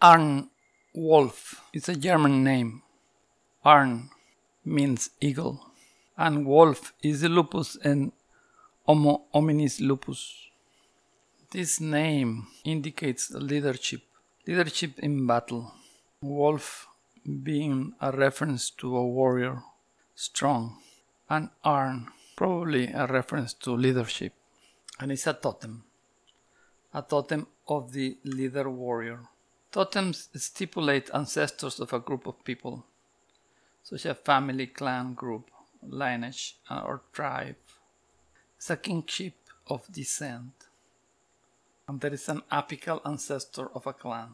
Arn Wolf is a German name. Arn means eagle, and wolf is the lupus and Homo hominis lupus. This name indicates leadership, leadership in battle. Wolf being a reference to a warrior, strong, and Arn probably a reference to leadership. And it's a totem, a totem of the leader warrior. Totems stipulate ancestors of a group of people, such as family, clan, group, lineage, uh, or tribe. It's a kingship of descent. And there is an apical ancestor of a clan,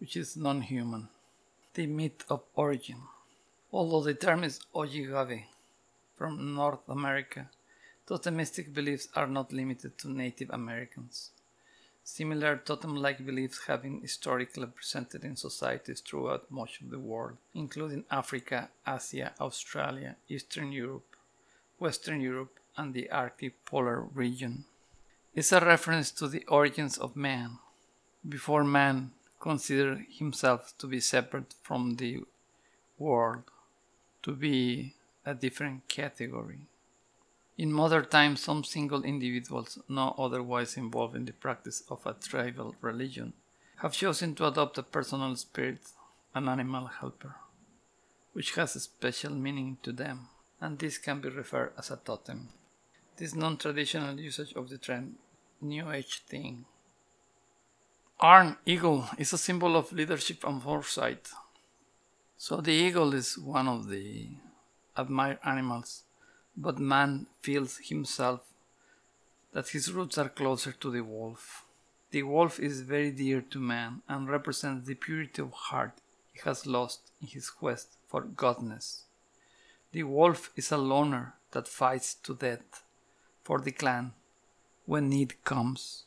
which is non human. The myth of origin. Although the term is Ojibwe from North America, totemistic beliefs are not limited to Native Americans. Similar totem like beliefs have been historically presented in societies throughout much of the world, including Africa, Asia, Australia, Eastern Europe, Western Europe, and the Arctic polar region. It's a reference to the origins of man. Before man considered himself to be separate from the world, to be a different category. In modern times, some single individuals, not otherwise involved in the practice of a tribal religion, have chosen to adopt a personal spirit, an animal helper, which has a special meaning to them, and this can be referred as a totem. This non traditional usage of the term New Age thing. Arn eagle is a symbol of leadership and foresight. So the eagle is one of the admired animals but man feels himself that his roots are closer to the wolf. The wolf is very dear to man and represents the purity of heart he has lost in his quest for godness. The wolf is a loner that fights to death for the clan when need comes.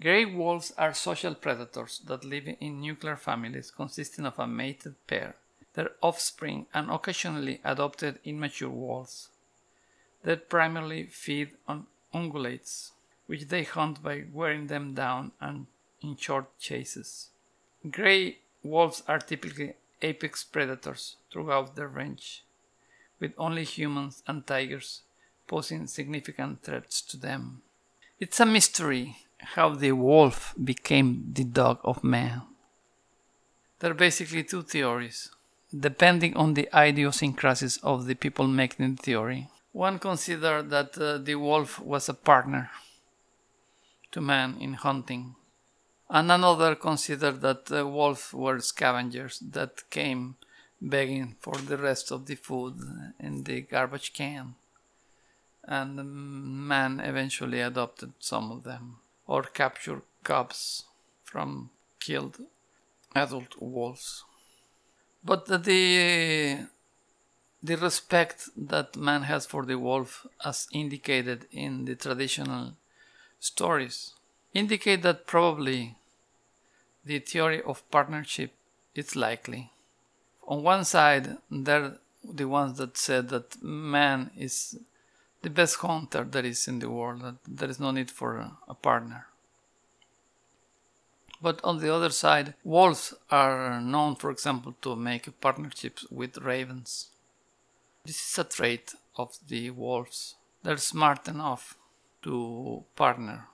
Grey wolves are social predators that live in nuclear families consisting of a mated pair, their offspring, and occasionally adopted immature wolves that primarily feed on ungulates, which they hunt by wearing them down and in short chases. Grey wolves are typically apex predators throughout their range, with only humans and tigers posing significant threats to them. It's a mystery how the wolf became the dog of man. There are basically two theories, depending on the idiosyncrasies of the people making the theory. One considered that uh, the wolf was a partner to man in hunting, and another considered that the wolves were scavengers that came begging for the rest of the food in the garbage can, and man eventually adopted some of them or captured cubs from killed adult wolves. But the the respect that man has for the wolf, as indicated in the traditional stories, indicate that probably the theory of partnership is likely. On one side, there are the ones that said that man is the best hunter there is in the world, that there is no need for a partner. But on the other side, wolves are known, for example, to make partnerships with ravens. This is a trait of the wolves. They're smart enough to partner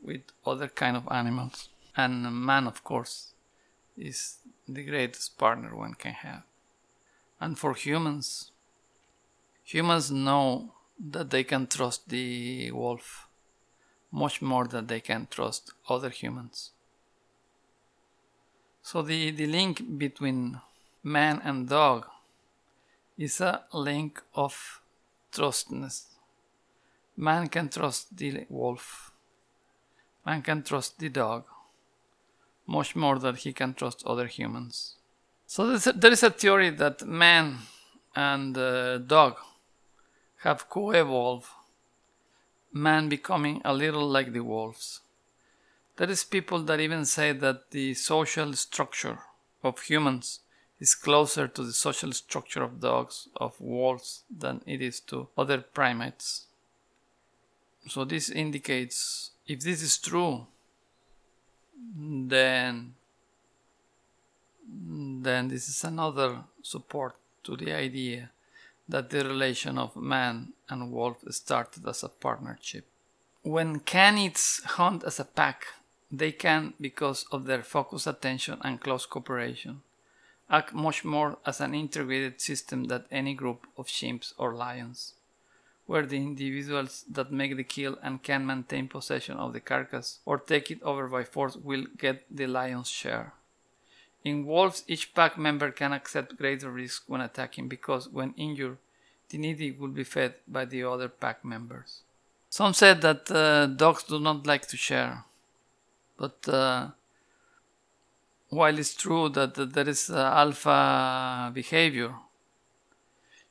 with other kind of animals. And man, of course, is the greatest partner one can have. And for humans, humans know that they can trust the wolf much more than they can trust other humans. So the, the link between man and dog is a link of trustness. Man can trust the wolf. Man can trust the dog much more than he can trust other humans. So there is a theory that man and uh, dog have co-evolved, man becoming a little like the wolves. There is people that even say that the social structure of humans is closer to the social structure of dogs, of wolves, than it is to other primates. So this indicates if this is true, then then this is another support to the idea that the relation of man and wolf started as a partnership. When canids hunt as a pack, they can, because of their focused attention and close cooperation, act much more as an integrated system than any group of chimps or lions, where the individuals that make the kill and can maintain possession of the carcass or take it over by force will get the lion's share. In wolves, each pack member can accept greater risk when attacking because when injured, the needy will be fed by the other pack members. Some said that uh, dogs do not like to share, but uh, while it's true that, that there is uh, alpha behavior,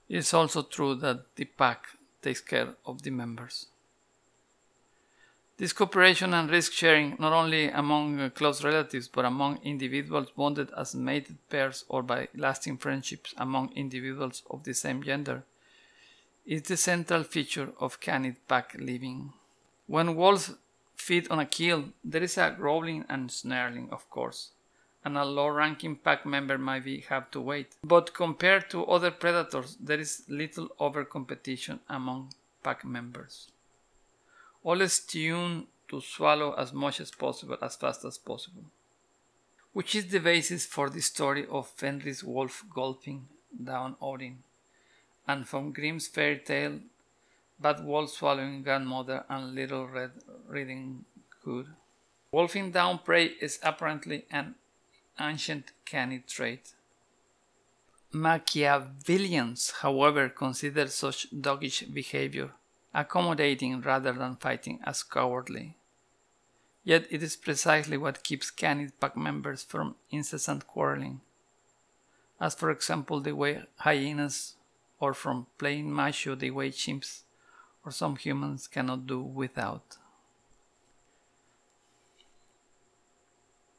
it's also true that the pack takes care of the members. This cooperation and risk sharing, not only among uh, close relatives but among individuals bonded as mated pairs or by lasting friendships among individuals of the same gender, is the central feature of canid pack living. When wolves feed on a kill, there is a growling and snarling, of course, and a low ranking pack member might be, have to wait. But compared to other predators, there is little over competition among pack members. All is tuned to swallow as much as possible as fast as possible, which is the basis for the story of Fenris wolf gulping down Odin, and from Grimm's fairy tale, Bad Wolf swallowing grandmother and Little Red Riding Hood. Wolfing down prey is apparently an ancient canid trait. Machiavellians, however, consider such doggish behavior accommodating rather than fighting as cowardly. Yet it is precisely what keeps canid pack members from incessant quarreling, as for example the way hyenas, or from playing macho the way chimps or some humans cannot do without.